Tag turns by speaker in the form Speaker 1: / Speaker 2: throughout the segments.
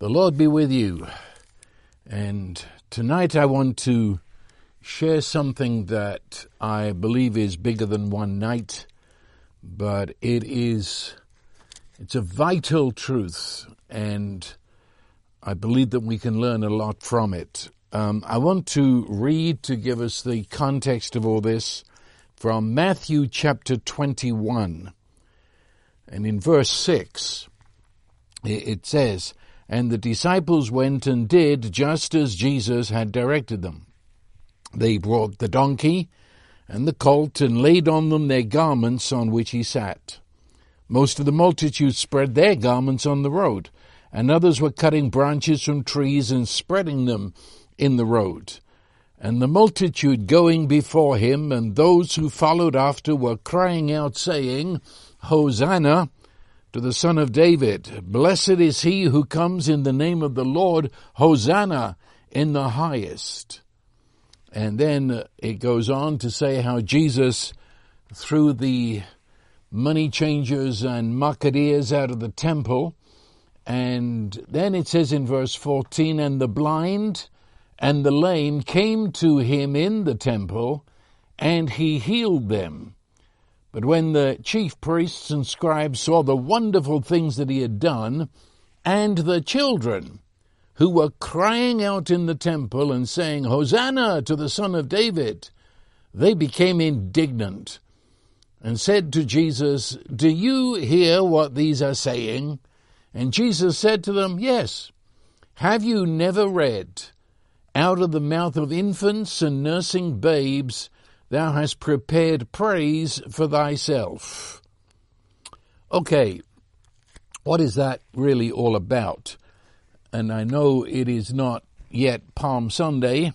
Speaker 1: The Lord be with you. And tonight I want to share something that I believe is bigger than one night, but it is, it's a vital truth and I believe that we can learn a lot from it. Um, I want to read to give us the context of all this from Matthew chapter 21. And in verse 6, it says, And the disciples went and did just as Jesus had directed them. They brought the donkey and the colt and laid on them their garments on which he sat. Most of the multitude spread their garments on the road, and others were cutting branches from trees and spreading them in the road. And the multitude going before him and those who followed after were crying out, saying, Hosanna to the Son of David. Blessed is he who comes in the name of the Lord. Hosanna in the highest. And then it goes on to say how Jesus, threw the money changers and marketeers out of the temple, and then it says in verse 14, and the blind and the lame came to him in the temple, and he healed them. But when the chief priests and scribes saw the wonderful things that he had done, and the children who were crying out in the temple and saying, Hosanna to the Son of David, they became indignant and said to Jesus, Do you hear what these are saying? And Jesus said to them, Yes. Have you never read, Out of the mouth of infants and nursing babes, thou hast prepared praise for thyself. Okay, what is that really all about? And I know it is not yet Palm Sunday,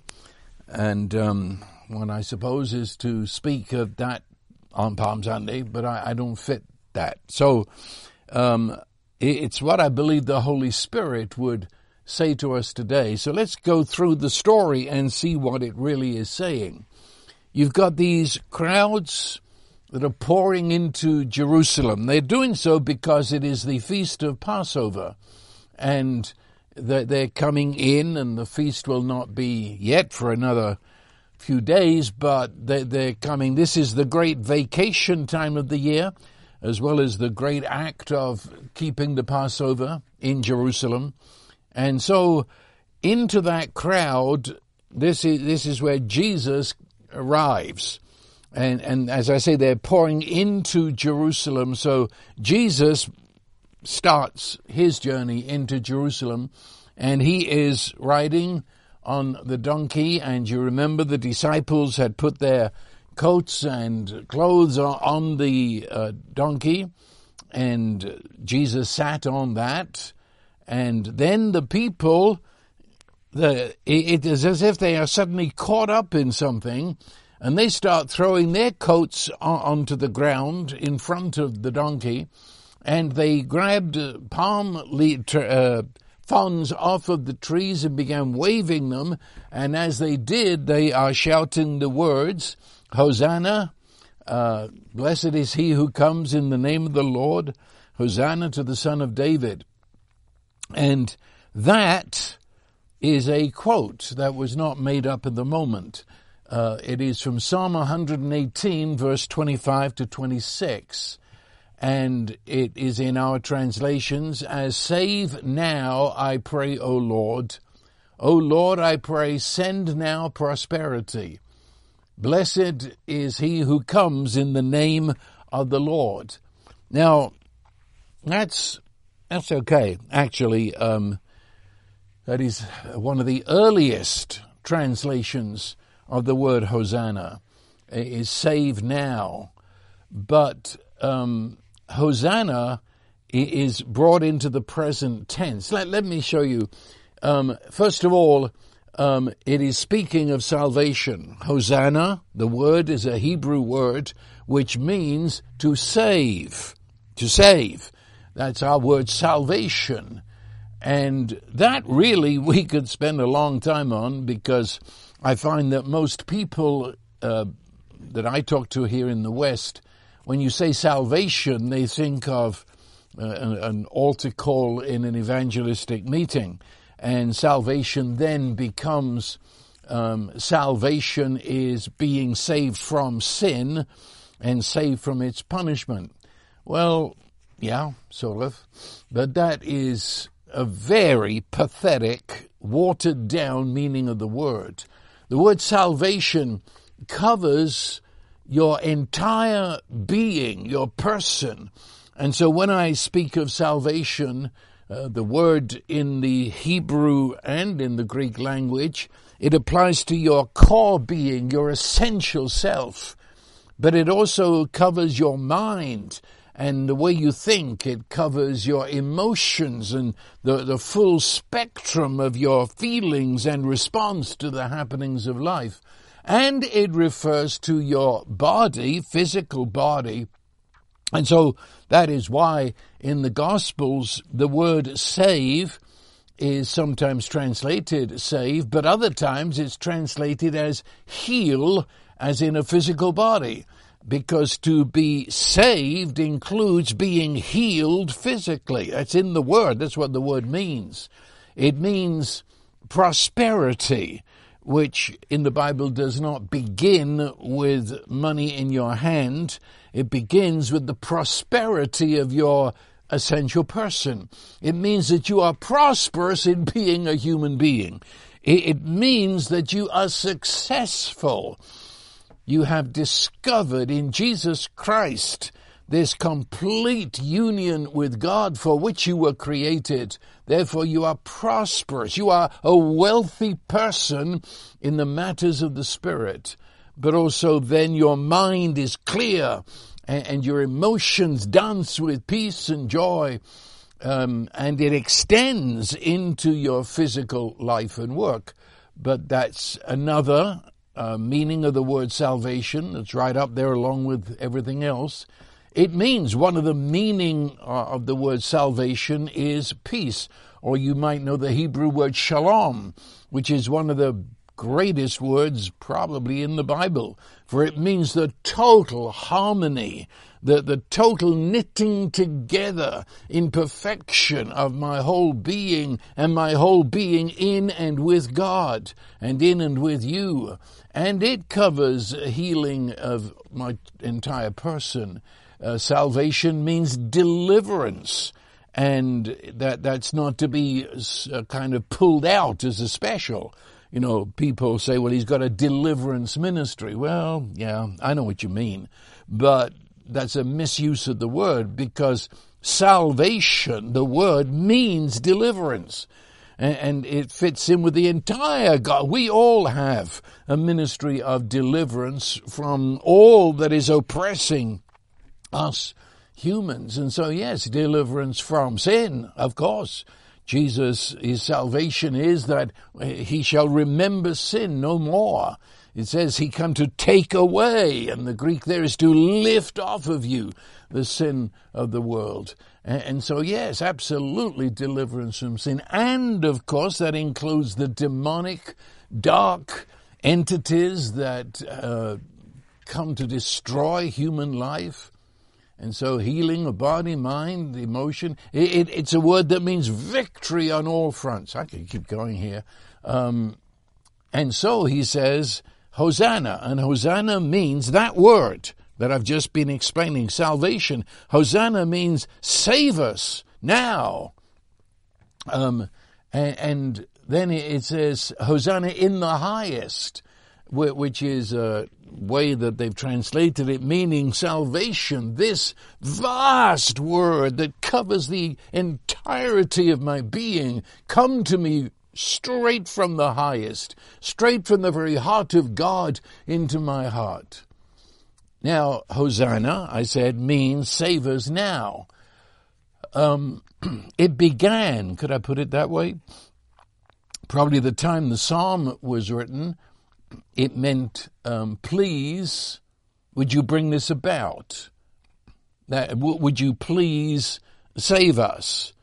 Speaker 1: and um, I suppose is to speak of that on Palm Sunday, but I, I don't fit that. So um, it's what I believe the Holy Spirit would say to us today. So let's go through the story and see what it really is saying. You've got these crowds that are pouring into Jerusalem. They're doing so because it is the feast of Passover and they're coming in and the feast will not be yet for another few days, but they're coming. This is the great vacation time of the year, as well as the great act of keeping the Passover in Jerusalem. And so into that crowd, this is, this is where Jesus arrives. And, and as I say, they're pouring into Jerusalem. So Jesus starts his journey into Jerusalem and he is riding on the donkey. And you remember the disciples had put their coats and clothes on the uh, donkey and Jesus sat on that. And then the people the, it is as if they are suddenly caught up in something and they start throwing their coats onto the ground in front of the donkey and they grabbed palm uh, fronds off of the trees and began waving them and as they did they are shouting the words hosanna uh, blessed is he who comes in the name of the lord. Hosanna to the son of david. And that is a quote that was not made up in the moment. Uh, it is from Psalm 118, verse 25 to 26. And it is in our translations as save now, I pray, O Lord. O Lord, I pray, send now prosperity. Blessed is he who comes in the name of the Lord. Now, that's, that's okay. Actually, um, that is one of the earliest translations of the word Hosanna is save now. But um, Hosanna is brought into the present tense. Let, let me show you. Um, first of all, um, it is speaking of salvation. Hosanna, the word is a Hebrew word which means to save. To save. That's our word salvation. And that really we could spend a long time on because I find that most people uh, that I talk to here in the West, when you say salvation, they think of uh, an altar call in an evangelistic meeting. And salvation then becomes um, salvation is being saved from sin and saved from its punishment. Well, yeah, sort of. But that is a very pathetic, watered down meaning of the word. The word salvation covers your entire being, your person. And so when I speak of salvation, uh, the word in the Hebrew and in the Greek language, it applies to your core being, your essential self. But it also covers your mind and the way you think. It covers your emotions and the, the full spectrum of your feelings and response to the happenings of life. And it refers to your body, physical body. And so that is why in the Gospels the word save is sometimes translated save, but other times it's translated as heal, as in a physical body because to be saved includes being healed physically. That's in the word. That's what the word means. It means prosperity, which in the Bible does not begin with money in your hand. It begins with the prosperity of your essential person. It means that you are prosperous in being a human being. It means that you are successful you have discovered in Jesus Christ this complete union with God for which you were created. Therefore you are prosperous. You are a wealthy person in the matters of the Spirit. But also then your mind is clear and, your emotions dance with peace and joy. Um, and it extends into your physical life and work. But that's another uh, meaning of the word salvation. It's right up there along with everything else. It means one of the meaning uh, of the word salvation is peace, or you might know the Hebrew word shalom, which is one of the greatest words probably in the Bible, for it means the total harmony, the, the total knitting together in perfection of my whole being and my whole being in and with God and in and with you. And it covers healing of my entire person. Uh, salvation means deliverance and that that's not to be uh, kind of pulled out as a special you know, people say, well, he's got a deliverance ministry. Well, yeah, I know what you mean. But that's a misuse of the word because salvation, the word means deliverance. And, it fits in with the entire God. We all have a ministry of deliverance from all that is oppressing us humans. And so, yes, deliverance from sin, of course. Jesus, his salvation is that he shall remember sin no more. It says he come to take away, and the Greek there is to lift off of you the sin of the world. And so, yes, absolutely deliverance from sin. And of course, that includes the demonic, dark entities that uh, come to destroy human life. And so healing of body, mind, emotion, it, it, it's a word that means victory on all fronts. I could keep going here. Um, and so he says, Hosanna. And Hosanna means that word that I've just been explaining, salvation. Hosanna means save us now. Um, and, and, then it says Hosanna in the highest, which is a way that they've translated it, meaning salvation. This vast word that covers the entirety of my being. Come to me straight from the highest, straight from the very heart of God into my heart. Now, Hosanna, I said, means save us now. Um, it began, could I put it that way? Probably the time the psalm was written, it meant, um, please, would you bring this about? That, would you please save us?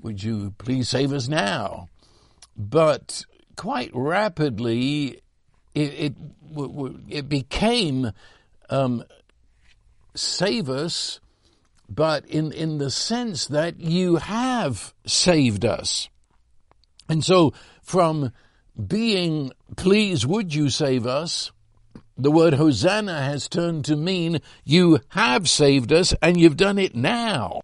Speaker 1: Would you please save us now? But quite rapidly, it, it, it became um, save us but in, in the sense that you have saved us. And so from being, please would you save us, the word Hosanna has turned to mean you have saved us and you've done it now.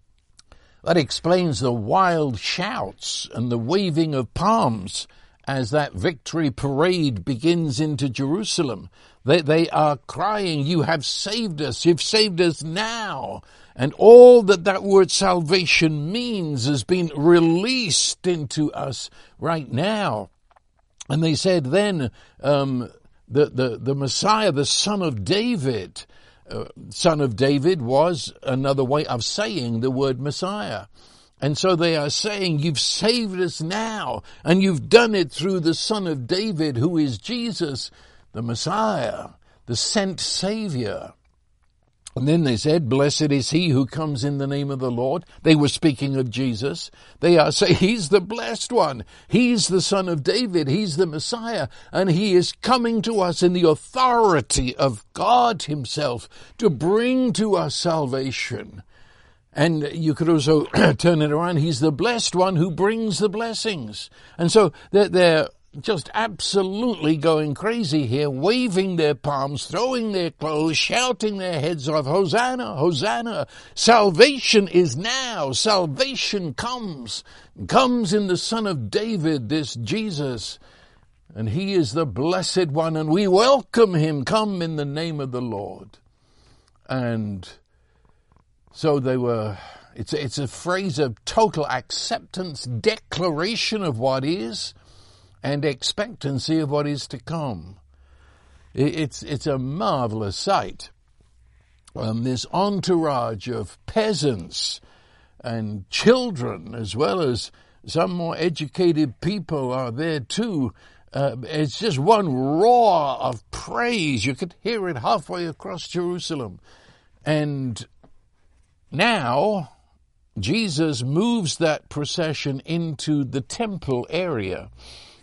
Speaker 1: That explains the wild shouts and the waving of palms as that victory parade begins into Jerusalem. They, they are crying, you have saved us, you've saved us now. And all that that word salvation means has been released into us right now. And they said then, um, the, the, the Messiah, the son of David, uh, son of David was another way of saying the word Messiah. And so they are saying, you've saved us now, and you've done it through the son of David, who is Jesus, the Messiah, the sent Savior. And then they said, blessed is he who comes in the name of the Lord. They were speaking of Jesus. They are saying, he's the blessed one. He's the son of David. He's the Messiah. And he is coming to us in the authority of God himself to bring to us salvation. And you could also turn it around. He's the blessed one who brings the blessings. And so they're, they're just absolutely going crazy here, waving their palms, throwing their clothes, shouting their heads off, Hosanna, Hosanna, salvation is now, salvation comes, comes in the Son of David, this Jesus, and he is the blessed one, and we welcome him, come in the name of the Lord. And so they were, it's, it's a phrase of total acceptance, declaration of what is, and expectancy of what is to come. It's, it's a marvelous sight. Um, this entourage of peasants and children, as well as some more educated people, are there too. Uh, it's just one roar of praise. You could hear it halfway across Jerusalem. And now, Jesus moves that procession into the temple area.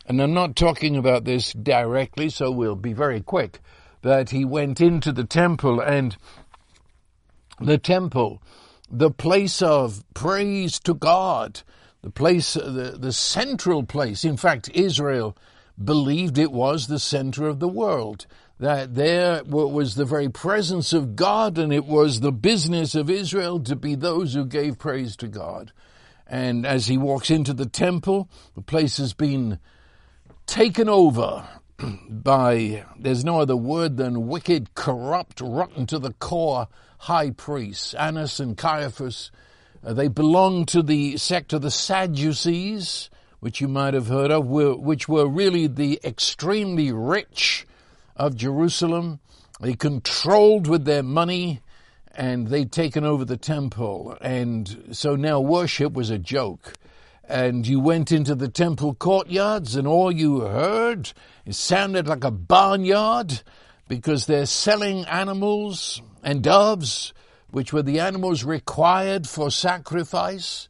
Speaker 1: And I'm not talking about this directly, so we'll be very quick. That he went into the temple and the temple, the place of praise to God, the place, the, the central place. In fact, Israel believed it was the center of the world. That there was the very presence of God and it was the business of Israel to be those who gave praise to God. And as he walks into the temple, the place has been taken over by, there's no other word than wicked, corrupt, rotten to the core high priests, Annas and Caiaphas. Uh, they belong to the sect of the Sadducees, which you might have heard of, which were really the extremely rich of Jerusalem. They controlled with their money and they'd taken over the temple. And so now worship was a joke and you went into the temple courtyards and all you heard it sounded like a barnyard because they're selling animals and doves which were the animals required for sacrifice.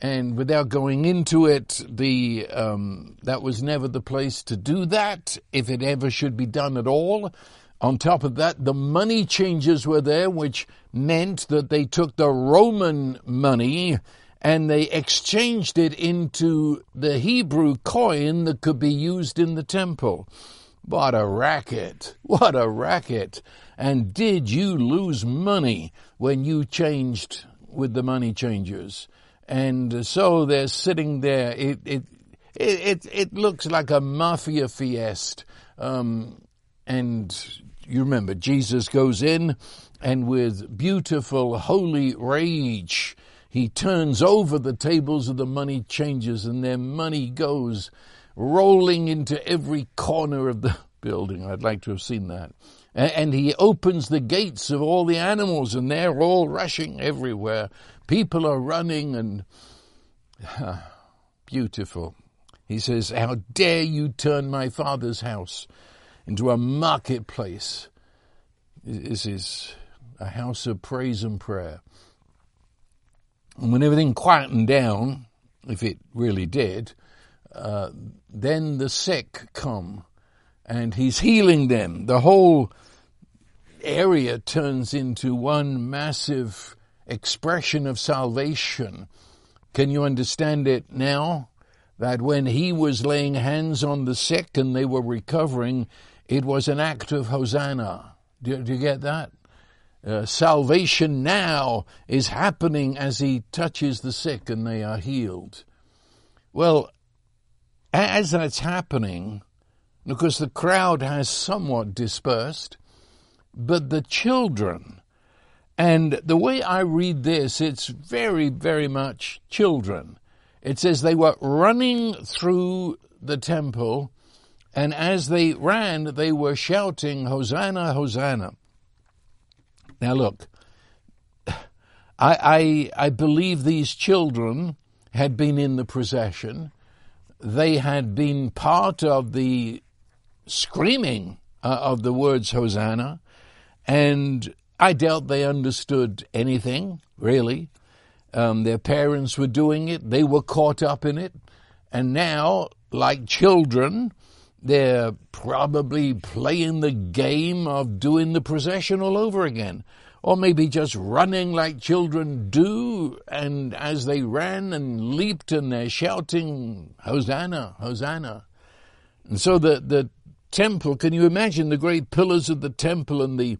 Speaker 1: And without going into it the um, that was never the place to do that if it ever should be done at all. On top of that the money changers were there which meant that they took the roman money and they exchanged it into the Hebrew coin that could be used in the temple. What a racket! What a racket! And did you lose money when you changed with the money changers? And so they're sitting there. It it it it, it looks like a mafia fiesta. Um, and you remember Jesus goes in, and with beautiful holy rage he turns over the tables of the money changers and their money goes rolling into every corner of the building. I'd like to have seen that. And he opens the gates of all the animals and they're all rushing everywhere. People are running and beautiful. He says, how dare you turn my father's house into a marketplace? This is a house of praise and prayer. And when everything quietened down, if it really did, uh, then the sick come and he's healing them. The whole area turns into one massive expression of salvation. Can you understand it now? That when he was laying hands on the sick and they were recovering, it was an act of Hosanna. Do, do you get that? Uh, salvation now is happening as he touches the sick and they are healed. Well, as that's happening, because the crowd has somewhat dispersed, but the children, and the way I read this, it's very, very much children. It says they were running through the temple, and as they ran, they were shouting, Hosanna, Hosanna. Now look, I, I, I believe these children had been in the procession. They had been part of the screaming uh, of the words Hosanna, and I doubt they understood anything, really. Um, their parents were doing it, they were caught up in it, and now, like children, they're probably playing the game of doing the procession all over again. Or maybe just running like children do, and as they ran and leaped and they're shouting, Hosanna, Hosanna. And so the, the temple, can you imagine the great pillars of the temple and the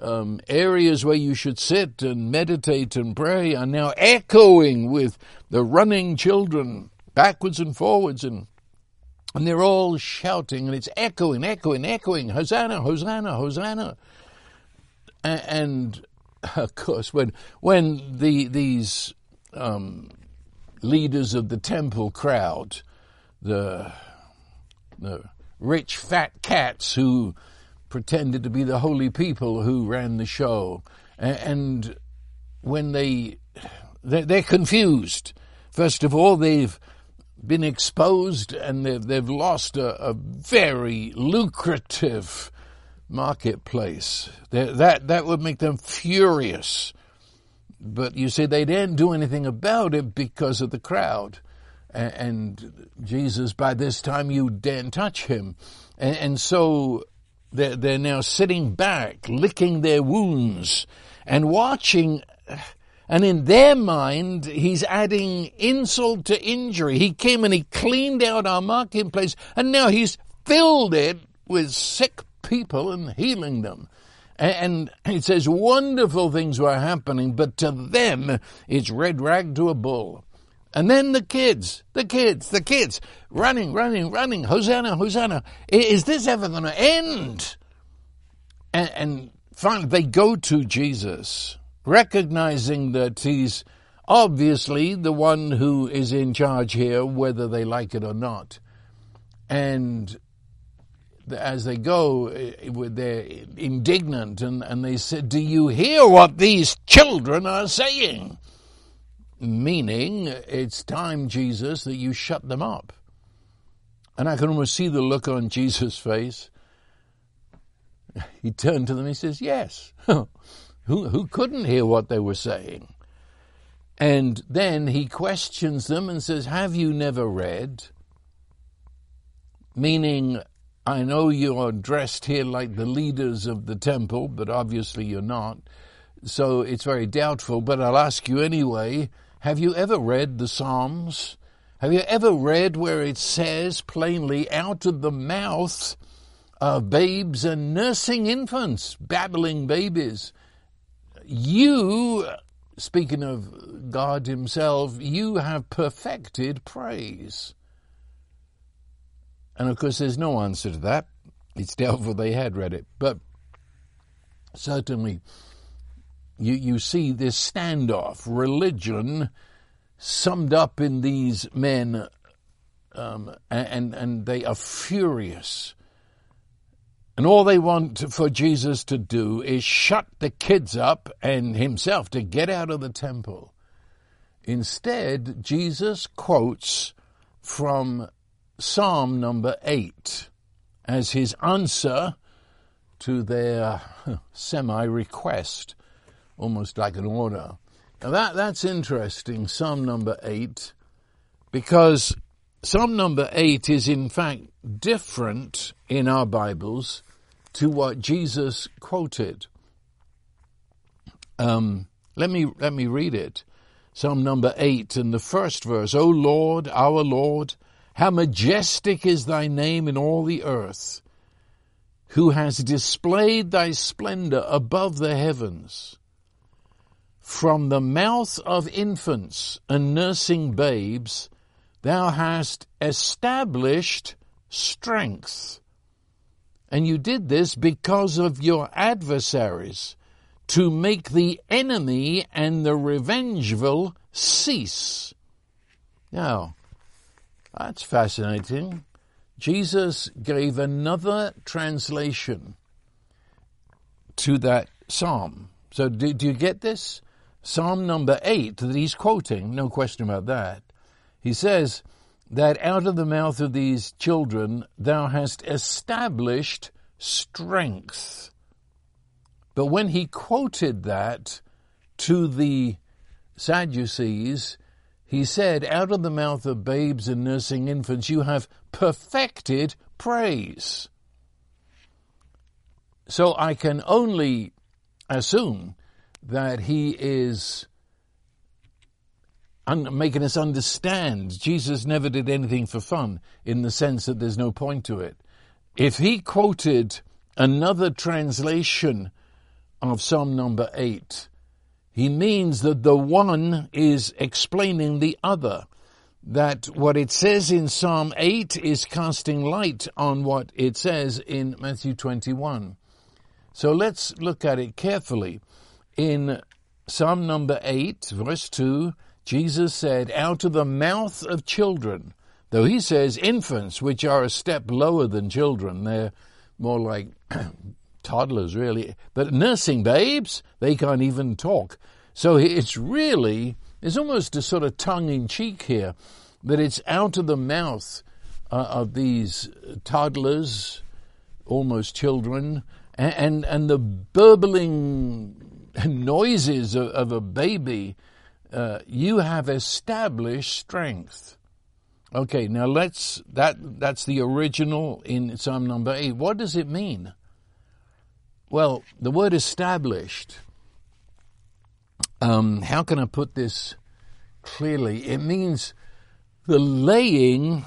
Speaker 1: um, areas where you should sit and meditate and pray are now echoing with the running children backwards and forwards and and they're all shouting and it's echoing, echoing, echoing, Hosanna, Hosanna, Hosanna. And, of course, when when the these um, leaders of the temple crowd, the the rich fat cats who pretended to be the holy people who ran the show. And when they, they're confused. First of all, they've been exposed and they've, they've lost a, a very lucrative marketplace. That, that would make them furious. But you see, they didn't do anything about it because of the crowd. And Jesus, by this time, you daren't touch him. And so they're, they're now sitting back, licking their wounds and watching. And in their mind, he's adding insult to injury. He came and he cleaned out our marketplace and now he's filled it with sick people and healing them. And it says wonderful things were happening, but to them, it's red rag to a bull. And then the kids, the kids, the kids, running, running, running, Hosanna, Hosanna. Is this ever going to end? And, and finally, they go to Jesus, recognizing that he's obviously the one who is in charge here, whether they like it or not. And as they go, eh, they're indignant and, and they said, Do you hear what these children are saying? meaning it's time, Jesus, that you shut them up. And I can almost see the look on Jesus' face. He turned to them, he says, Yes. who, who couldn't hear what they were saying? And then he questions them and says, Have you never read? Meaning, I know you're dressed here like the leaders of the temple, but obviously you're not. So it's very doubtful, but I'll ask you anyway have you ever read the Psalms? Have you ever read where it says plainly, out of the mouth of babes and nursing infants, babbling babies? You, speaking of God Himself, you have perfected praise. And of course, there's no answer to that. It's doubtful they had read it. But certainly, you, you see this standoff, religion summed up in these men, um, and, and they are furious. And all they want for Jesus to do is shut the kids up and himself to get out of the temple. Instead, Jesus quotes from Psalm number 8 as his answer to their semi request almost like an order. Now that, that's interesting, Psalm number 8, because Psalm number 8 is in fact different in our Bibles to what Jesus quoted. Um, Let me, let me read it. Psalm number 8 in the first verse. O Lord, our Lord, how majestic is thy name in all the earth, who has displayed thy splendor above the heavens. From the mouth of infants and nursing babes, thou hast established strength. And you did this because of your adversaries, to make the enemy and the revengeful cease. Now, that's fascinating. Jesus gave another translation to that psalm. So, do, you get this? Psalm number eight that he's quoting, no question about that. He says, that out of the mouth of these children thou hast established strength. But when he quoted that to the Sadducees, he said, Out of the mouth of babes and nursing infants you have perfected praise. So I can only assume that he is un- making us understand Jesus never did anything for fun in the sense that there's no point to it. If he quoted another translation of Psalm number 8, he means that the one is explaining the other. That what it says in Psalm 8 is casting light on what it says in Matthew 21. So let's look at it carefully. In Psalm number 8, verse 2, Jesus said, out of the mouth of children, though he says infants, which are a step lower than children, they're more like toddlers, really. But nursing babes, they can't even talk. So it's really, it's almost a sort of tongue in cheek here that it's out of the mouth uh, of these toddlers, almost children, and, and, and the burbling noises of, of a baby uh, you have established strength. Okay, now let's, that, that's the original in Psalm number 8. What does it mean? Well, the word established, um, how can I put this clearly? It means the laying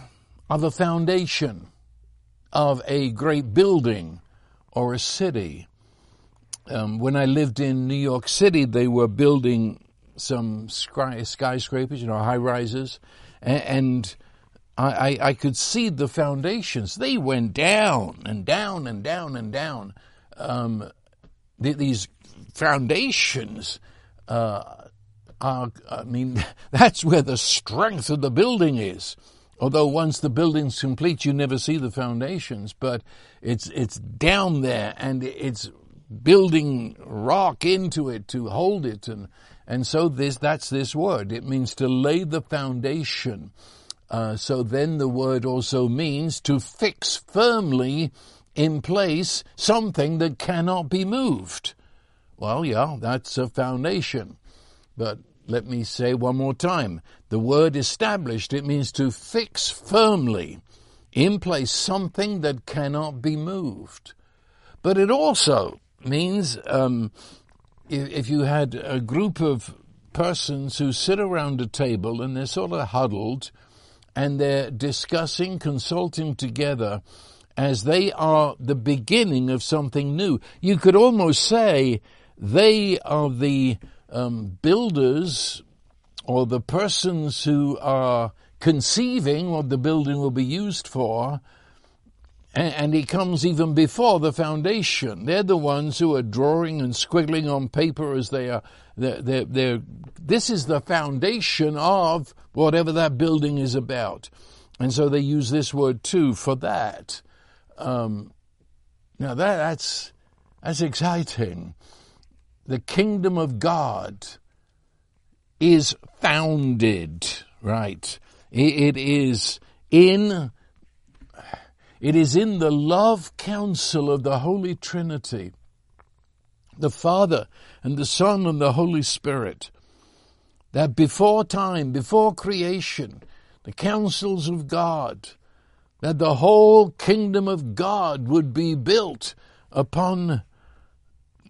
Speaker 1: of a foundation of a great building or a city. Um, when I lived in New York City, they were building some skyscrapers, you know, high rises, and I, I, could see the foundations. They went down and down and down and down. Um, these foundations uh, are, I mean, that's where the strength of the building is. Although once the building's complete, you never see the foundations, but it's, it's down there and it's building rock into it to hold it and, and so this, that's this word. It means to lay the foundation. Uh, so then the word also means to fix firmly in place something that cannot be moved. Well, yeah, that's a foundation. But let me say one more time. The word established, it means to fix firmly in place something that cannot be moved. But it also means um, if, you had a group of persons who sit around a table and they're sort of huddled and they're discussing, consulting together as they are the beginning of something new. You could almost say they are the um, builders or the persons who are conceiving what the building will be used for and, he comes even before the foundation. They're the ones who are drawing and squiggling on paper as they are. They're, they're, they're, this is the foundation of whatever that building is about. And so they use this word too for that. Um, now that, that's, that's exciting. The kingdom of God is founded, right? it, it is in it is in the love counsel of the Holy Trinity, the Father and the Son and the Holy Spirit, that before time, before creation, the counsels of God, that the whole kingdom of God would be built upon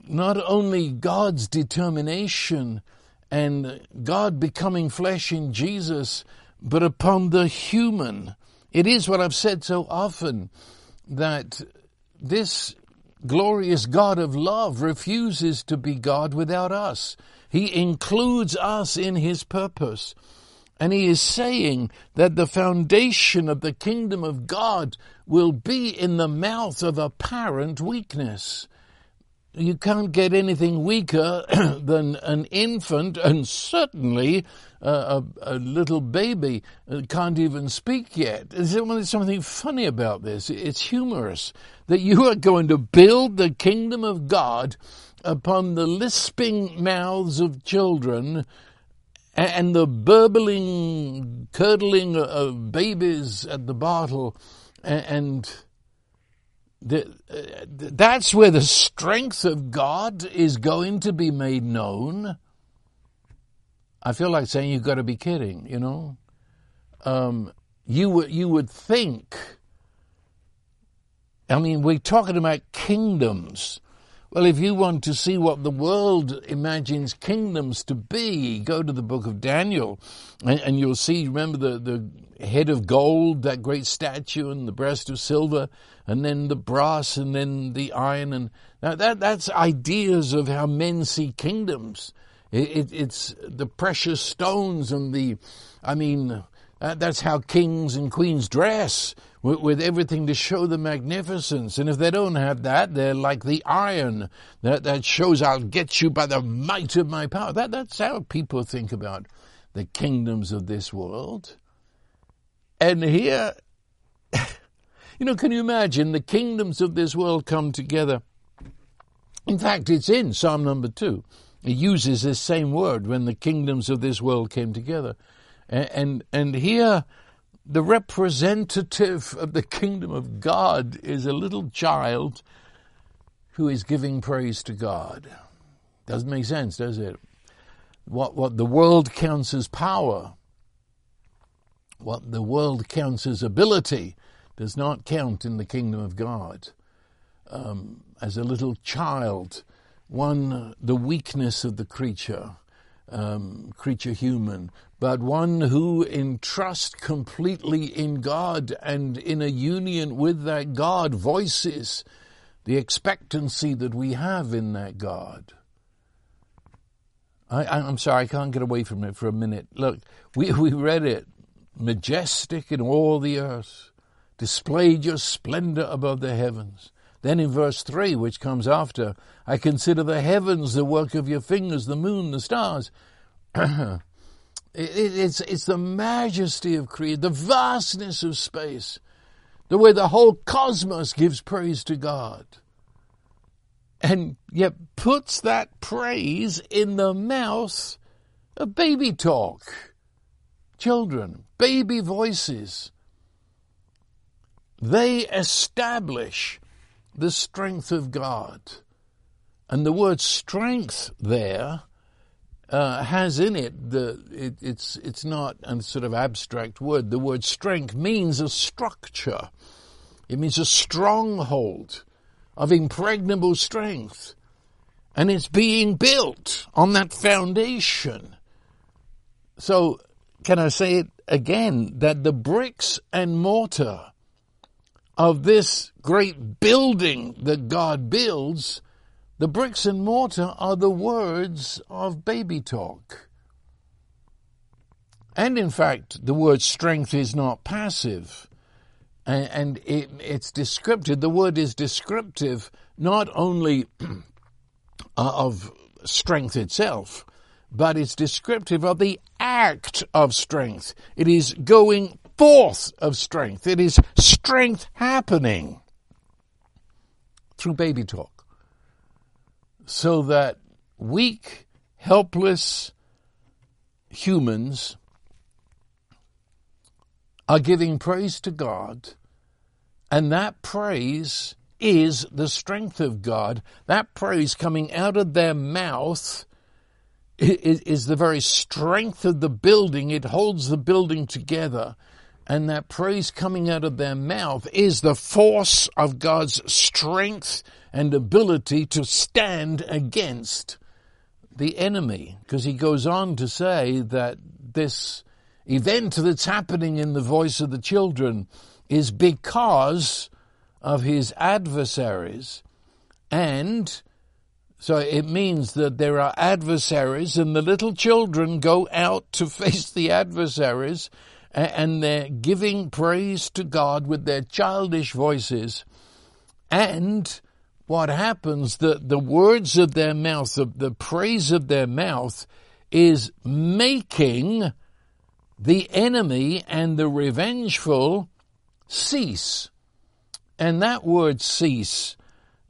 Speaker 1: not only God's determination and God becoming flesh in Jesus, but upon the human. It is what I've said so often that this glorious God of love refuses to be God without us. He includes us in his purpose. And he is saying that the foundation of the kingdom of God will be in the mouth of apparent weakness. You can't get anything weaker than an infant and certainly uh, a, a, little baby can't even speak yet. There's something funny about this. It's humorous that you are going to build the kingdom of God upon the lisping mouths of children and the burbling, curdling of babies at the bottle, and the, uh, that's where the strength of God is going to be made known. I feel like saying you've got to be kidding, you know. Um, you would you would think. I mean, we're talking about kingdoms. Well, if you want to see what the world imagines kingdoms to be, go to the book of Daniel and, and, you'll see, remember the, the head of gold, that great statue, and the breast of silver, and then the brass, and then the iron. And now that, that's ideas of how men see kingdoms. It, it, it's the precious stones and the, I mean, uh, that's how kings and queens dress with, with, everything to show the magnificence. And if they don't have that, they're like the iron that, that shows I'll get you by the might of my power. That, that's how people think about the kingdoms of this world. And here, you know, can you imagine the kingdoms of this world come together? In fact, it's in Psalm number two. It uses this same word when the kingdoms of this world came together. And, and here, the representative of the kingdom of God is a little child who is giving praise to God. Doesn't make sense, does it? What, what the world counts as power, what the world counts as ability, does not count in the kingdom of God. Um, as a little child, one, the weakness of the creature, um, creature human, but one who in trust completely in God and in a union with that God voices the expectancy that we have in that God. I, am sorry, I can't get away from it for a minute. Look, we, we read it. Majestic in all the earth, displayed your splendor above the heavens. Then in verse 3, which comes after, I consider the heavens the work of your fingers, the moon, the stars. it, it's, it's the majesty of creation, the vastness of space, the way the whole cosmos gives praise to God. And yet puts that praise in the mouth of baby talk. Children, baby voices. They establish the strength of God. And the word strength there uh, has in it the it, it's it's not a sort of abstract word. The word strength means a structure. It means a stronghold of impregnable strength, and it's being built on that foundation. So, can I say it again? That the bricks and mortar of this great building that God builds, the bricks and mortar are the words of baby talk. And in fact, the word strength is not passive. And, it, it's descriptive. The word is descriptive not only of strength itself, but it's descriptive of the act of strength. It is going forth of strength. It is strength happening through baby talk. So that weak, helpless humans are giving praise to God, and that praise is the strength of God. That praise coming out of their mouth is, the very strength of the building. It holds the building together and that praise coming out of their mouth is the force of God's strength and ability to stand against the enemy. Because he goes on to say that this event that's happening in the voice of the children is because of his adversaries. And so it means that there are adversaries and the little children go out to face the adversaries and they're giving praise to God with their childish voices. And what happens, the, the words of their mouth, the praise of their mouth is making the enemy and the revengeful cease. And that word cease,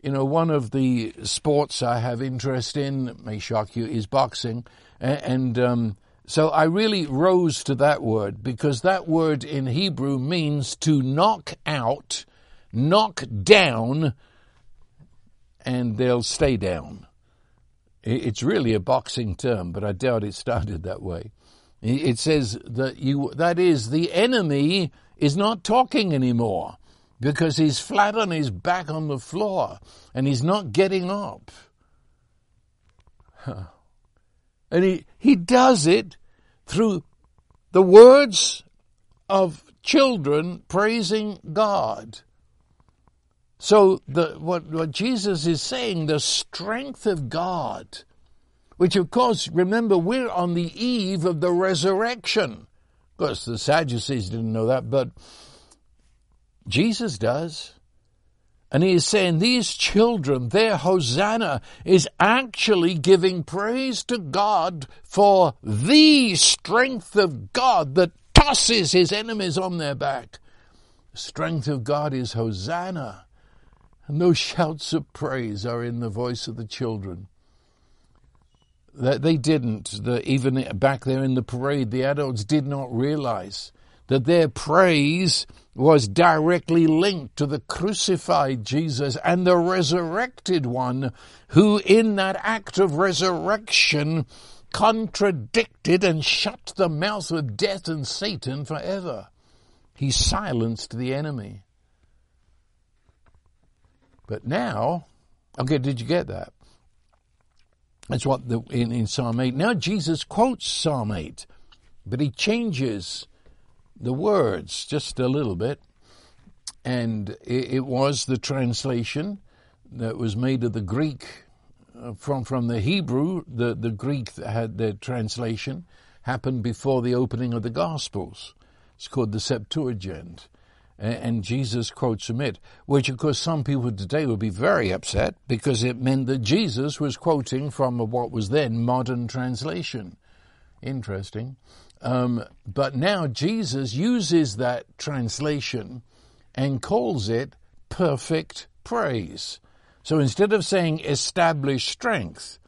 Speaker 1: you know, one of the sports I have interest in, may shock you, is boxing. And, um, so I really rose to that word because that word in Hebrew means to knock out, knock down, and they'll stay down. It's really a boxing term, but I doubt it started that way. It says that you, that is, the enemy is not talking anymore because he's flat on his back on the floor and he's not getting up. Huh. And he, he does it through the words of children praising God. So the, what, what Jesus is saying, the strength of God, which of course, remember, we're on the eve of the resurrection. Of course, the Sadducees didn't know that, but Jesus does. And he is saying these children, their Hosanna is actually giving praise to God for the strength of God that tosses his enemies on their back. The strength of God is Hosanna. And those shouts of praise are in the voice of the children. That they didn't, the, even back there in the parade, the adults did not realize that their praise was directly linked to the crucified Jesus and the resurrected one, who in that act of resurrection contradicted and shut the mouth of death and Satan forever. He silenced the enemy. But now, okay, did you get that? That's what the, in, in Psalm 8. Now Jesus quotes Psalm 8, but he changes the words just a little bit. And it, it was the translation that was made of the Greek uh, from from the Hebrew. The the Greek had the translation happened before the opening of the Gospels. It's called the Septuagint. And Jesus quotes from it, which of course some people today would be very upset because it meant that Jesus was quoting from what was then modern translation. Interesting. Um, but now Jesus uses that translation and calls it perfect praise. So instead of saying established strength,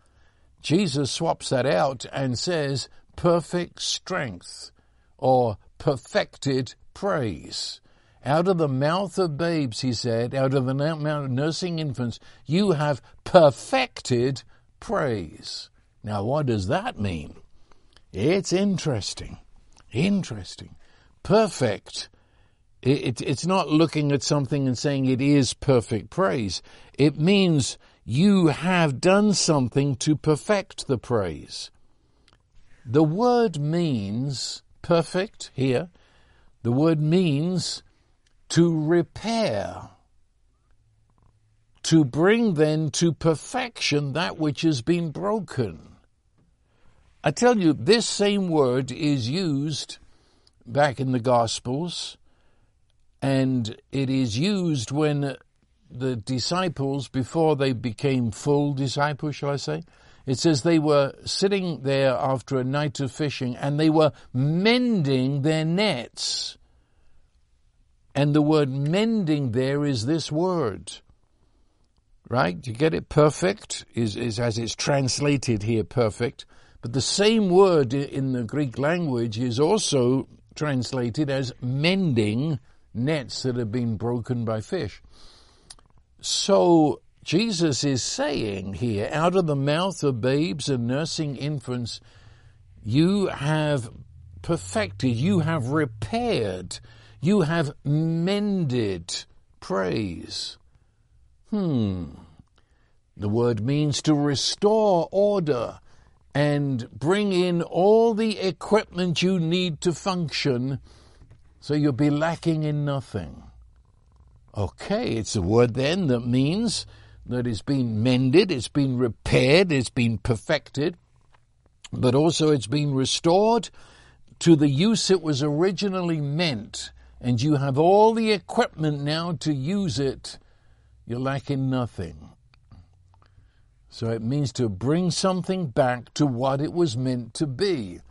Speaker 1: Jesus swaps that out and says perfect strength or perfected praise. Out of the mouth of babes, he said, out of the mouth of nursing infants, you have perfected praise. Now, what does that mean? It's interesting. Interesting. Perfect. It, it, it's not looking at something and saying it is perfect praise. It means you have done something to perfect the praise. The word means perfect here. The word means to repair. To bring then to perfection that which has been broken. I tell you, this same word is used back in the Gospels, and it is used when the disciples, before they became full disciples, shall I say, it says they were sitting there after a night of fishing and they were mending their nets. And the word mending there is this word. Right? You get it? Perfect is, is as it's translated here, perfect. But the same word in the Greek language is also translated as mending nets that have been broken by fish. So Jesus is saying here, out of the mouth of babes and nursing infants, you have perfected, you have repaired, you have mended praise. Hmm. The word means to restore order and bring in all the equipment you need to function so you'll be lacking in nothing. Okay, it's a word then that means that it's been mended, it's been repaired, it's been perfected, but also it's been restored to the use it was originally meant, and you have all the equipment now to use it. You're lacking nothing. So it means to bring something back to what it was meant to be.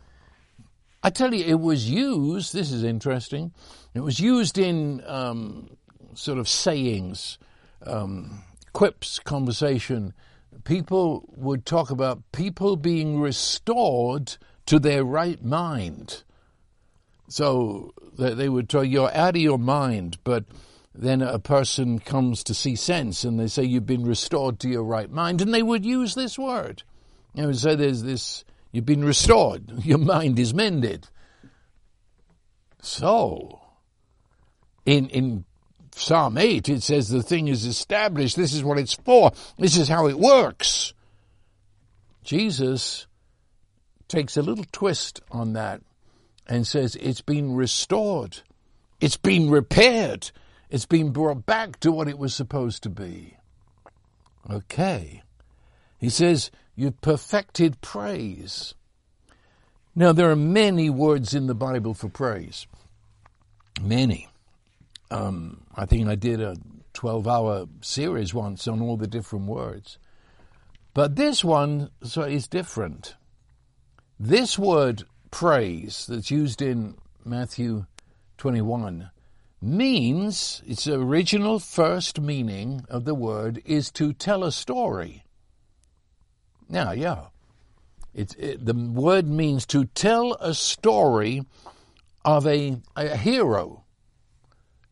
Speaker 1: I tell you, it was used, this is interesting, it was used in um, sort of sayings, um, quips, conversation. People would talk about people being restored to their right mind. So they would tell you, you're out of your mind, but then a person comes to see sense and they say you've been restored to your right mind and they would use this word. They would say there's this, you've been restored, your mind is mended. So, in, in Psalm 8, it says the thing is established, this is what it's for, this is how it works. Jesus takes a little twist on that and says it's been restored, it's been repaired, it's been brought back to what it was supposed to be. Okay. He says, You've perfected praise. Now, there are many words in the Bible for praise. Many. Um, I think I did a 12 hour series once on all the different words. But this one so is different. This word praise that's used in Matthew 21 means, its original first meaning of the word is to tell a story. Now, yeah. It, it, the word means to tell a story of a, a hero.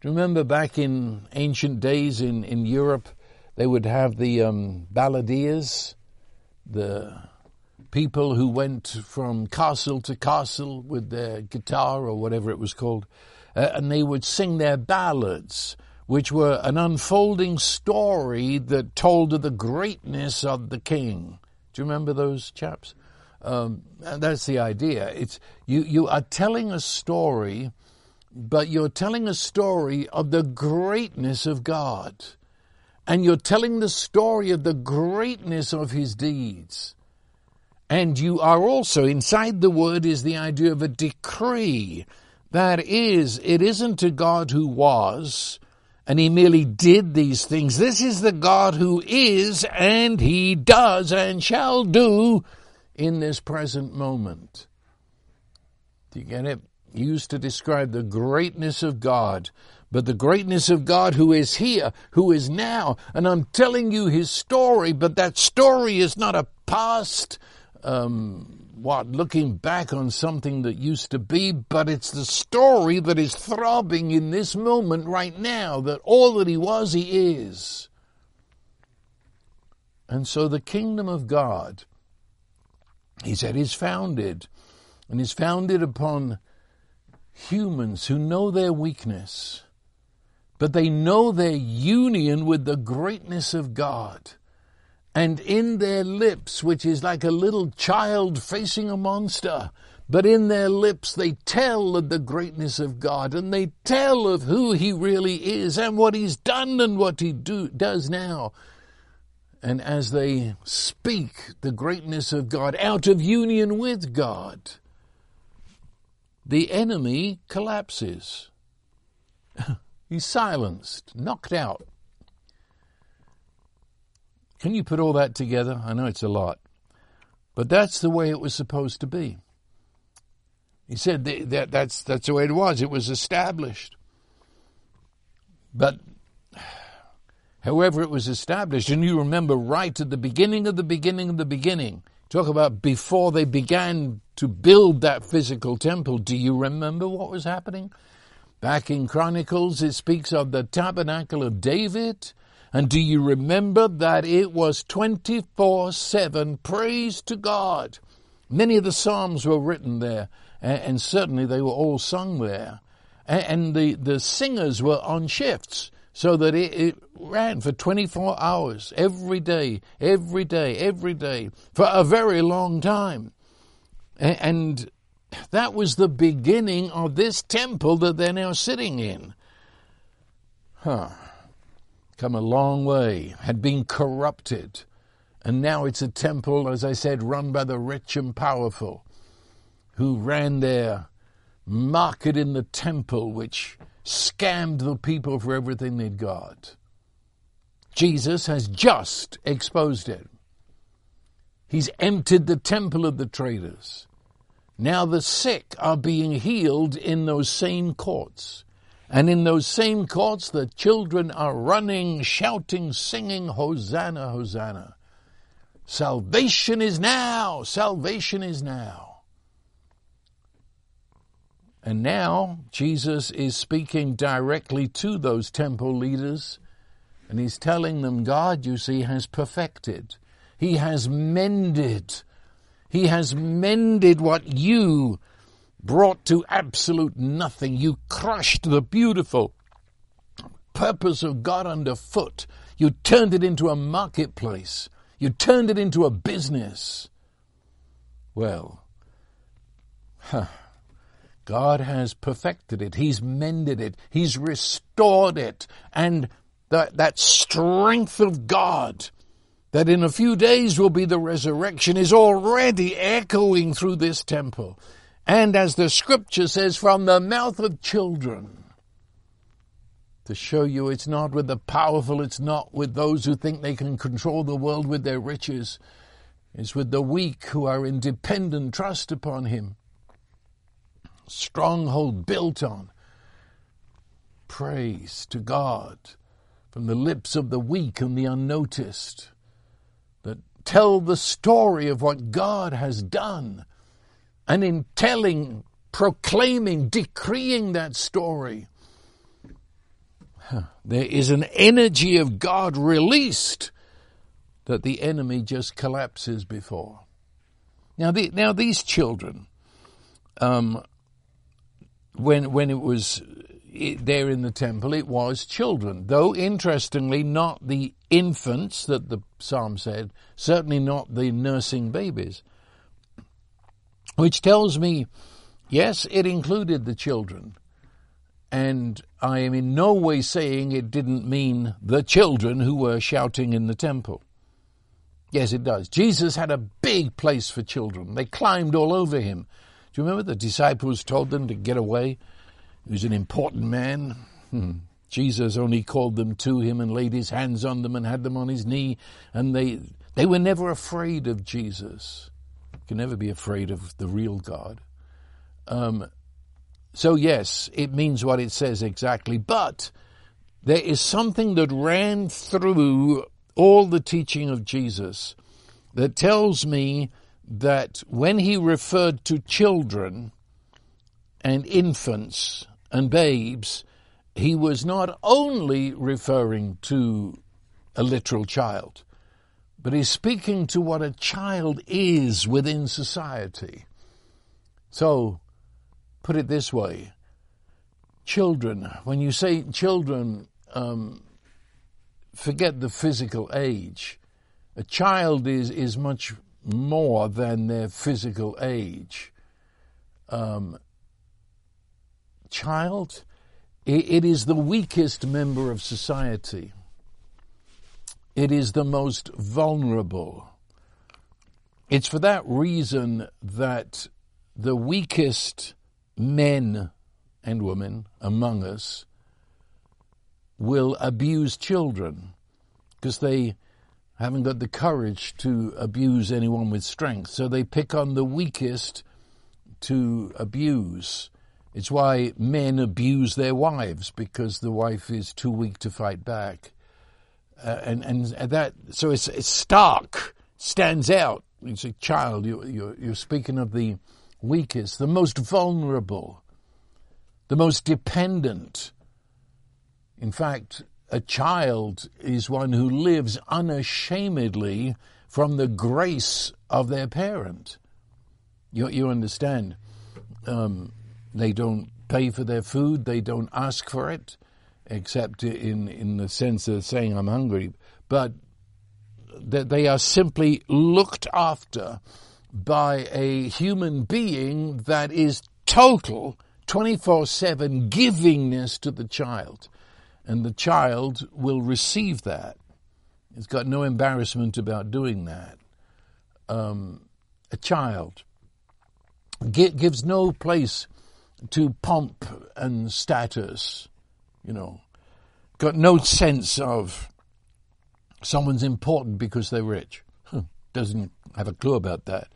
Speaker 1: Do you remember back in ancient days in, in Europe, they would have the um, balladeers, the people who went from castle to castle with their guitar or whatever it was called, uh, and they would sing their ballads, which were an unfolding story that told of the greatness of the king. Do you remember those chaps? Um, that's the idea. It's you. You are telling a story, but you're telling a story of the greatness of God, and you're telling the story of the greatness of His deeds. And you are also inside the word is the idea of a decree that is, it isn't a God who was, and he merely did these things. This is the God who is, and he does and shall do in this present moment. Do you get it? Used to describe the greatness of God, but the greatness of God who is here, who is now. And I'm telling you his story, but that story is not a past um, what, looking back on something that used to be, but it's the story that is throbbing in this moment right now that all that he was, he is. And so the kingdom of God, he said, is founded, and is founded upon humans who know their weakness, but they know their union with the greatness of God and in their lips, which is like a little child facing a monster, but in their lips they tell of the greatness of God and they tell of who He really is and what He's done and what He do, does now. And as they speak the greatness of God out of union with God, the enemy collapses. He's silenced, knocked out. Can you put all that together? I know it's a lot. But that's the way it was supposed to be. He said that, that's, that's the way it was. It was established. But however it was established, and you remember right at the beginning of the beginning of the beginning, talk about before they began to build that physical temple, do you remember what was happening? Back in Chronicles, it speaks of the tabernacle of David and do you remember that it was 24 7 praise to God? Many of the Psalms were written there. and, certainly they were all sung there. And, the, the singers were on shifts so that it, it ran for 24 hours every day, every day, every day for a very long time. And that was the beginning of this temple that they're now sitting in. Huh. Come a long way, had been corrupted. And now it's a temple, as I said, run by the rich and powerful who ran their market in the temple, which scammed the people for everything they'd got. Jesus has just exposed it. He's emptied the temple of the traders. Now the sick are being healed in those same courts. And in those same courts, the children are running, shouting, singing, Hosanna, Hosanna. Salvation is now! Salvation is now. And now Jesus is speaking directly to those temple leaders and he's telling them God, you see, has perfected. He has mended. He has mended what you brought to absolute nothing. You crushed the beautiful purpose of God underfoot. You turned it into a marketplace. You turned it into a business. Well, huh. God has perfected it. He's mended it. He's restored it. And that, that strength of God that in a few days will be the resurrection is already echoing through this temple. And as the scripture says, from the mouth of children, to show you it's not with the powerful, it's not with those who think they can control the world with their riches, it's with the weak who are in dependent trust upon Him. Stronghold built on praise to God from the lips of the weak and the unnoticed that tell the story of what God has done and in telling, proclaiming, decreeing that story, there is an energy of God released that the enemy just collapses before. Now, the, now these children, um, when when it was there in the temple, it was children. Though interestingly, not the infants that the psalm said, certainly not the nursing babies which tells me, yes, it included the children. And I am in no way saying it didn't mean the children who were shouting in the temple. Yes, it does. Jesus had a big place for children. They climbed all over him. Do you remember the disciples told them to get away? He was an important man. Hmm. Jesus only called them to him and laid his hands on them and had them on his knee. And they, they were never afraid of Jesus can never be afraid of the real God. Um, so, yes, it means what it says exactly, but there is something that ran through all the teaching of Jesus that tells me that when he referred to children and infants and babes, he was not only referring to a literal child, but he's speaking to what a child is within society. So, put it this way children, when you say children, um, forget the physical age. A child is, is much more than their physical age. Um, child, it, it is the weakest member of society. It is the most vulnerable. It's for that reason that the weakest men and women among us will abuse children because they haven't got the courage to abuse anyone with strength. So they pick on the weakest to abuse. It's why men abuse their wives because the wife is too weak to fight back uh, and and that so it's, it's stark, stands out. It's a child. You, you're, you're speaking of the weakest, the most vulnerable, the most dependent. In fact, a child is one who lives unashamedly from the grace of their parent. You, you understand? Um, they don't pay for their food. They don't ask for it, except in in the sense of saying I'm hungry. But that they are simply looked after by a human being that is total 24-7 givingness to the child. And the child will receive that. It's got no embarrassment about doing that. Um, a child gives no place to pomp and status, you know, got no sense of someone's important because they're rich. Doesn't have a clue about that.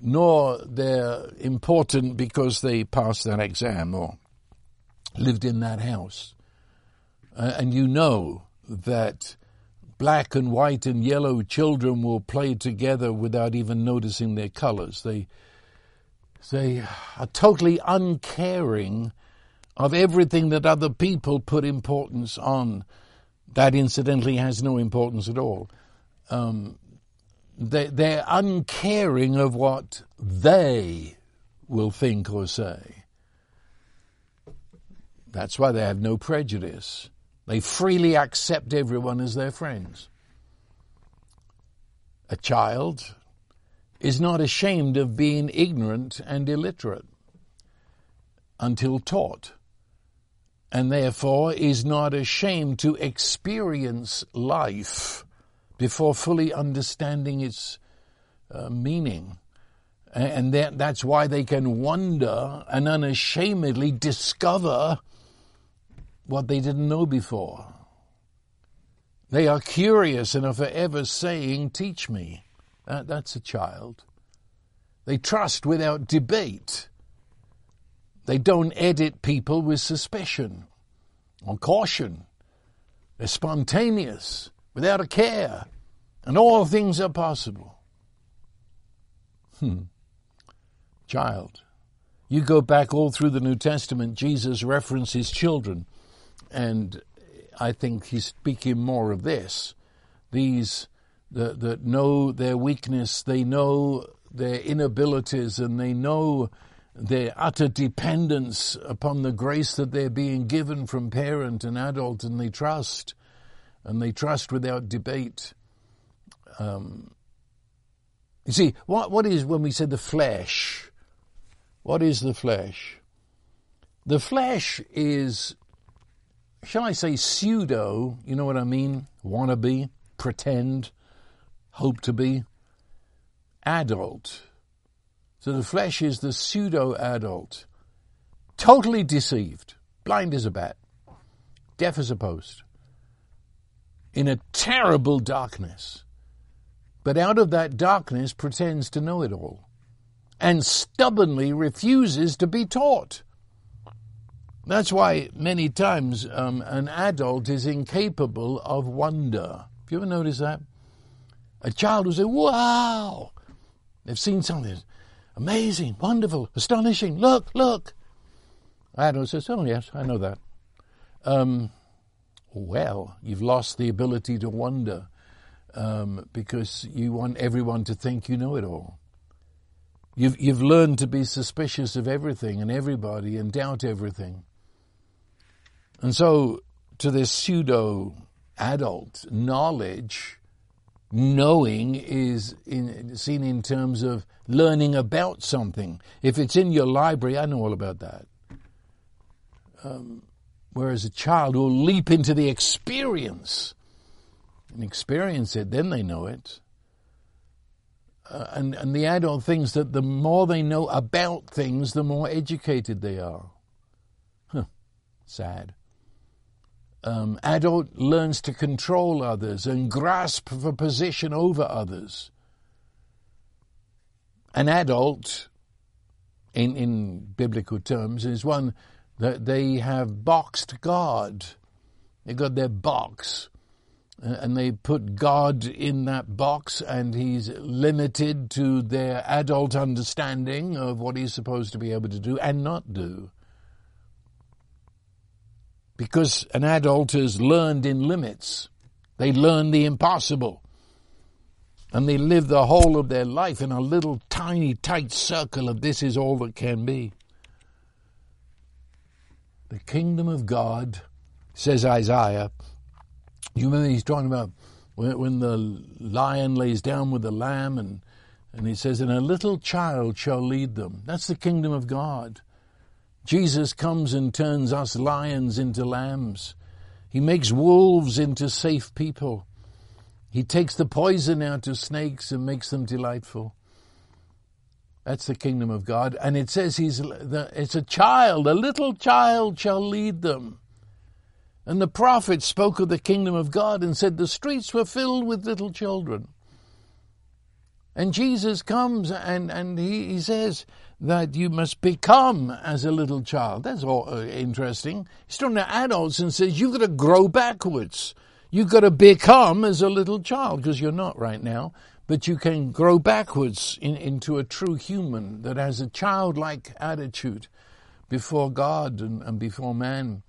Speaker 1: Nor they're important because they passed that exam or lived in that house. Uh, and you know that black and white and yellow children will play together without even noticing their colors. They, they are totally uncaring of everything that other people put importance on. That incidentally has no importance at all. Um, they, they're uncaring of what they will think or say. That's why they have no prejudice. They freely accept everyone as their friends. A child is not ashamed of being ignorant and illiterate until taught, and therefore is not ashamed to experience life before fully understanding its uh, meaning. And that, that's why they can wonder and unashamedly discover what they didn't know before. They are curious and are forever saying, Teach me. That, that's a child. They trust without debate. They don't edit people with suspicion or caution. They're spontaneous, without a care, and all things are possible. Hmm. Child. You go back all through the New Testament, Jesus references children and I think he's speaking more of this. These that, that know their weakness, they know their inabilities, and they know their utter dependence upon the grace that they're being given from parent and adult, and they trust, and they trust without debate. Um, you see, what, what is when we say the flesh? What is the flesh? The flesh is shall I say, pseudo, you know what I mean? Wannabe, pretend, hope to be, adult. So the flesh is the pseudo adult, totally deceived, blind as a bat, deaf as a post, in a terrible darkness. But out of that darkness pretends to know it all and stubbornly refuses to be taught. That's why many times um, an adult is incapable of wonder. Have you ever noticed that? A child will say, wow! They've seen something amazing, wonderful, astonishing. Look, look. Adult says, oh, yes, I know that. Um, well, you've lost the ability to wonder um, because you want everyone to think you know it all. You've, you've learned to be suspicious of everything and everybody and doubt everything. And so, to this pseudo adult knowledge, knowing is in, seen in terms of learning about something. If it's in your library, I know all about that. Um, whereas a child will leap into the experience and experience it, then they know it. Uh, and, and the adult thinks that the more they know about things, the more educated they are. Huh. Sad um, adult learns to control others and grasp for position over others. An adult, in, in biblical terms, is one that they have boxed God. They've got their box, and they put God in that box, and He's limited to their adult understanding of what He's supposed to be able to do and not do because an adult has learned in limits. They learn the impossible. And they live the whole of their life in a little tiny tight circle of this is all that can be. The kingdom of God, says Isaiah. You remember he's talking about when, the lion lays down with the lamb and and he says, and a little child shall lead them. That's the kingdom of God. Jesus comes and turns us lions into lambs. He makes wolves into safe people. He takes the poison out of snakes and makes them delightful. That's the kingdom of God. And it says he's, it's a child, a little child shall lead them. And the prophet spoke of the kingdom of God and said the streets were filled with little children. And Jesus comes and, and he, he says that you must become as a little child. That's all uh, interesting. He's talking to adults and says you've got to grow backwards. You've got to become as a little child because you're not right now, but you can grow backwards in, into a true human that has a childlike attitude before God and, and before man.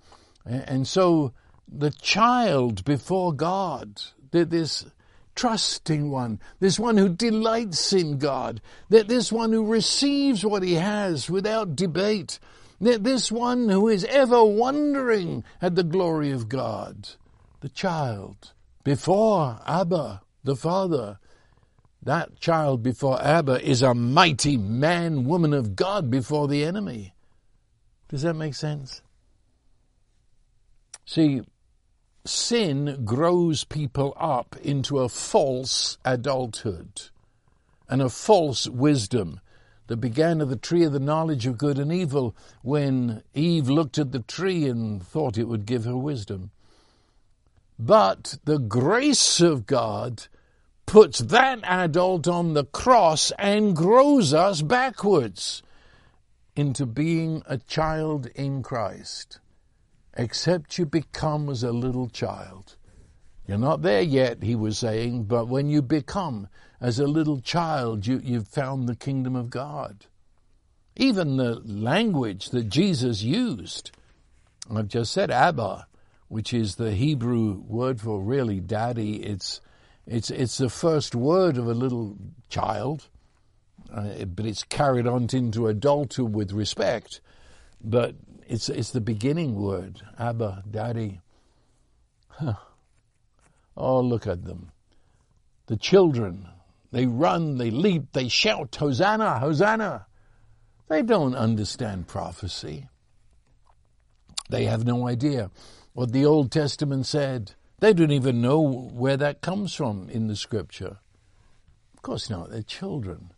Speaker 1: And, and so the child before God, this trusting one, this one who delights in God, that this one who receives what he has without debate, that this one who is ever wondering at the glory of God, the child before Abba, the Father. That child before Abba is a mighty man, woman of God before the enemy. Does that make sense? See, sin grows people up into a false adulthood and a false wisdom that began at the tree of the knowledge of good and evil when Eve looked at the tree and thought it would give her wisdom. But the grace of God puts that adult on the cross and grows us backwards into being a child in Christ except you become as a little child. You're not there yet, he was saying, but when you become as a little child, you, you've found the kingdom of God. Even the language that Jesus used, I've just said Abba, which is the Hebrew word for really daddy. It's, it's, it's the first word of a little child, uh, but it's carried on into adulthood with respect. But it's, it's the beginning word, Abba, Daddy. Huh. Oh, look at them. The children, they run, they leap, they shout, Hosanna, Hosanna. They don't understand prophecy. They have no idea what the Old Testament said. They don't even know where that comes from in the scripture. Of course not, they're children.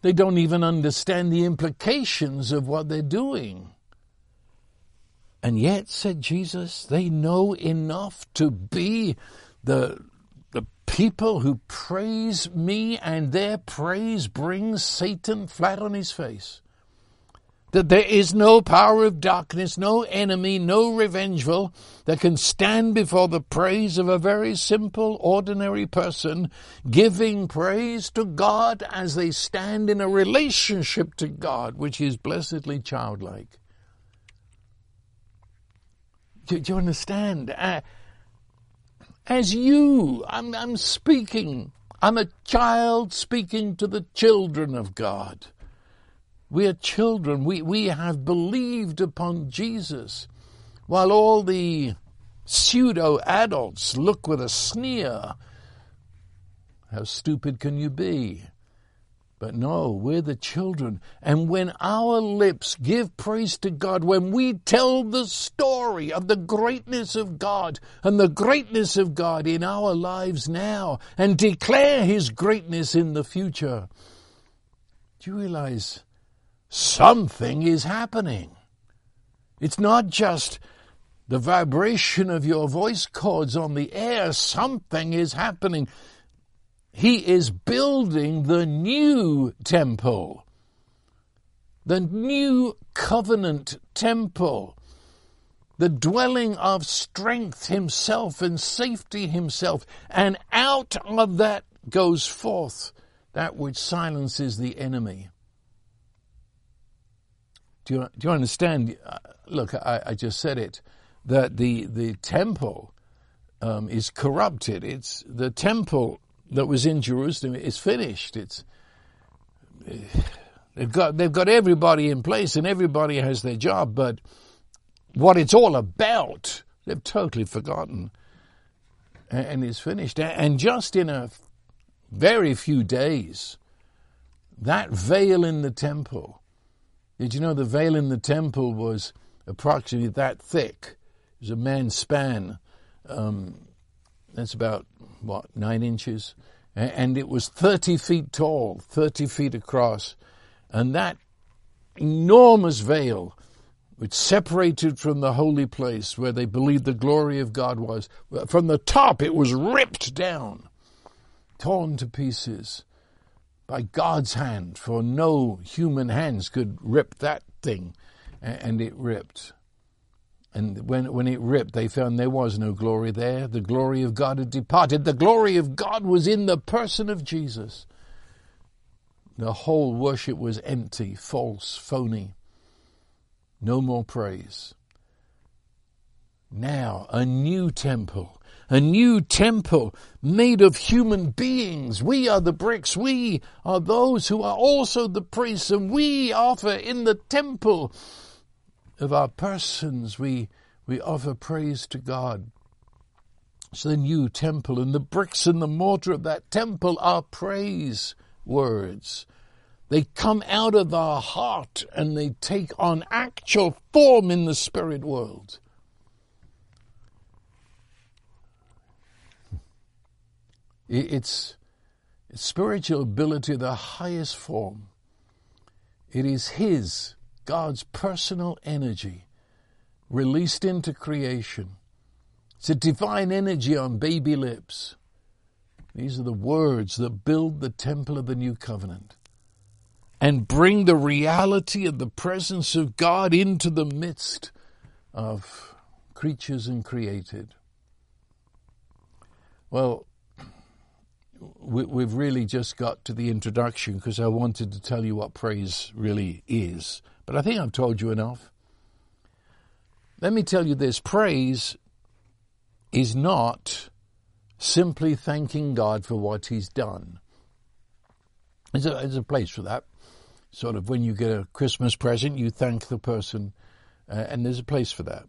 Speaker 1: They don't even understand the implications of what they're doing. And yet, said Jesus, they know enough to be the, the people who praise me and their praise brings Satan flat on his face. That there is no power of darkness, no enemy, no revengeful that can stand before the praise of a very simple, ordinary person giving praise to God as they stand in a relationship to God, which is blessedly childlike. Do, do you understand? Uh, as you, I'm, I'm speaking. I'm a child speaking to the children of God. We are children. We, we have believed upon Jesus. While all the pseudo adults look with a sneer. How stupid can you be? But no, we're the children. And when our lips give praise to God, when we tell the story of the greatness of God and the greatness of God in our lives now and declare His greatness in the future, do you realize something is happening? It's not just the vibration of your voice cords on the air. Something is happening. He is building the new temple, the new covenant temple, the dwelling of strength himself and safety himself. And out of that goes forth that which silences the enemy. Do you, do you understand? Uh, look, I, I, just said it that the, the temple um, is corrupted. It's the temple that was in Jerusalem is finished. It's they've got they've got everybody in place and everybody has their job, but what it's all about. They've totally forgotten. And it's finished. And just in a very few days, that veil in the temple, did you know the veil in the temple was approximately that thick? It was a man's span. Um, that's about, what, nine inches? And it was 30 feet tall, 30 feet across. And that enormous veil which separated from the holy place where they believed the glory of God was. From the top, it was ripped down, torn to pieces by God's hand, for no human hands could rip that thing. And it ripped. And when, when it ripped, they found there was no glory there. The glory of God had departed. The glory of God was in the person of Jesus. The whole worship was empty, false, phony. No more praise. Now, a new temple, a new temple made of human beings. We are the bricks. We are those who are also the priests, and we offer in the temple of our persons, we, we offer praise to God. It's the new temple, and the bricks and the mortar of that temple are praise words. They come out of our heart and they take on actual form in the spirit world. It's, it's spiritual ability, the highest form. It is His, God's personal energy, released into creation. It's a divine energy on baby lips. These are the words that build the temple of the new covenant and bring the reality of the presence of God into the midst of creatures and created. Well, we've really just got to the introduction because I wanted to tell you what praise really is. But I think I've told you enough. Let me tell you this praise is not simply thanking God for what He's done. There's a, there's a place for that sort of when you get a Christmas present, you thank the person, uh, and there's a place for that.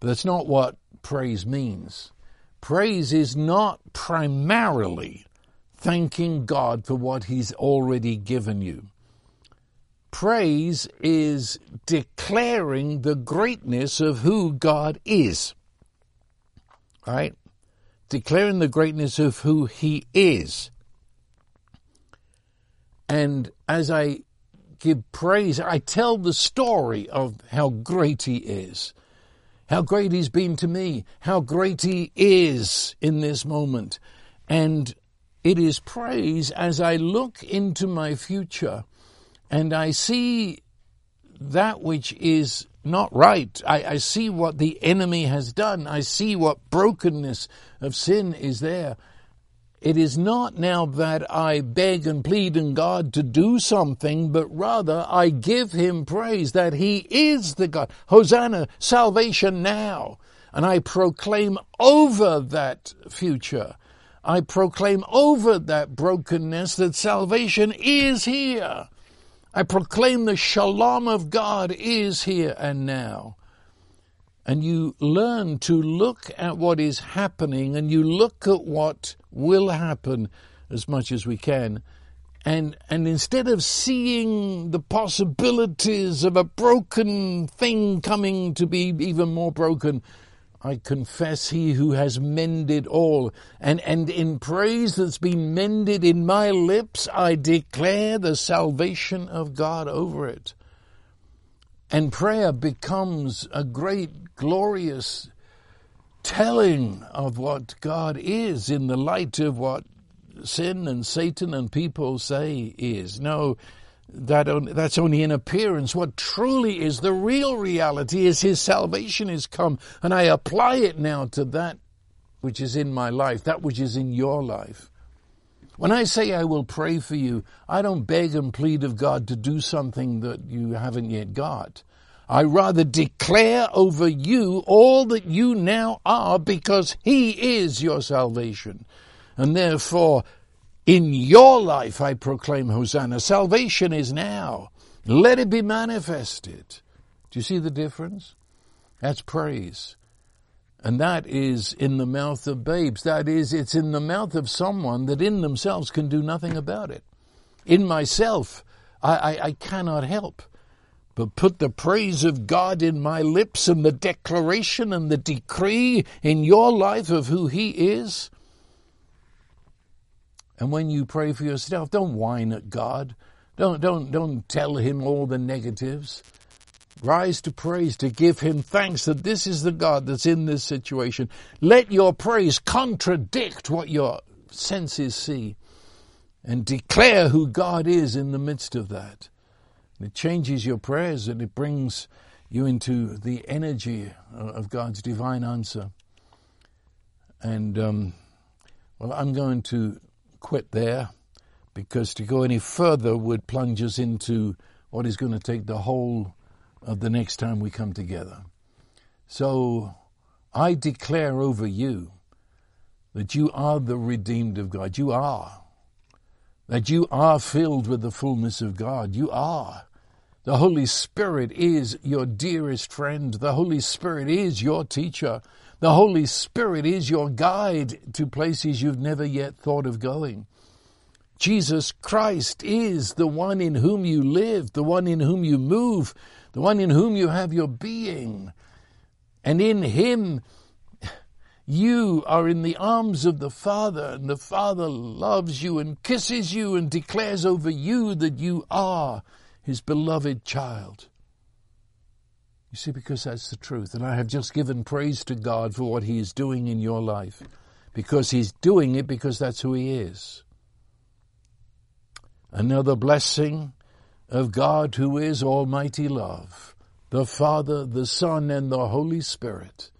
Speaker 1: But that's not what praise means. Praise is not primarily thanking God for what He's already given you. Praise is declaring the greatness of who God is. Right? Declaring the greatness of who He is. And as I give praise. I tell the story of how great He is, how great He's been to me, how great He is in this moment. And it is praise as I look into my future and I see that which is not right. I, I, see what the enemy has done. I see what brokenness of sin is there. It is not now that I beg and plead in God to do something, but rather I give Him praise that He is the God. Hosanna, salvation now. And I proclaim over that future. I proclaim over that brokenness that salvation is here. I proclaim the shalom of God is here and now and you learn to look at what is happening and you look at what will happen as much as we can. And, and instead of seeing the possibilities of a broken thing coming to be even more broken, I confess he who has mended all. And, and in praise that's been mended in my lips, I declare the salvation of God over it. And prayer becomes a great, glorious telling of what God is in the light of what sin and Satan and people say is. No, that that's only an appearance. What truly is the real reality is His salvation is come, and I apply it now to that which is in my life, that which is in your life. When I say I will pray for you, I don't beg and plead of God to do something that you haven't yet got. I rather declare over you all that you now are because He is your salvation. And therefore, in your life I proclaim Hosanna. Salvation is now. Let it be manifested. Do you see the difference? That's praise. And that is in the mouth of babes. That is, it's in the mouth of someone that in themselves can do nothing about it. In myself, I, I, I cannot help but put the praise of God in my lips and the declaration and the decree in your life of who He is. And when you pray for yourself, don't whine at God. Don't, don't, don't tell Him all the negatives. Rise to praise, to give Him thanks that this is the God that's in this situation. Let your praise contradict what your senses see and declare who God is in the midst of that. It changes your prayers and it brings you into the energy of God's divine answer. And, um, well, I'm going to quit there because to go any further would plunge us into what is going to take the whole of the next time we come together. So I declare over you that you are the redeemed of God. You are. That you are filled with the fullness of God. You are. The Holy Spirit is your dearest friend. The Holy Spirit is your teacher. The Holy Spirit is your guide to places you've never yet thought of going. Jesus Christ is the one in whom you live, the one in whom you move, the one in whom you have your being. And in Him, you are in the arms of the Father, and the Father loves you and kisses you and declares over you that you are His beloved child. You see, because that's the truth. And I have just given praise to God for what He is doing in your life, because He's doing it because that's who He is. Another blessing of God who is Almighty Love, the Father, the Son, and the Holy Spirit.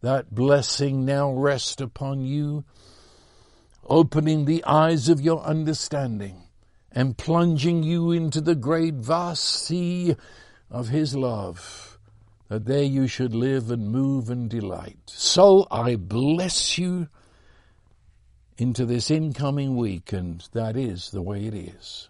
Speaker 1: That blessing now rest upon you, opening the eyes of your understanding and plunging you into the great vast sea of His love, that there you should live and move and delight. So I bless you into this incoming week, and that is the way it is.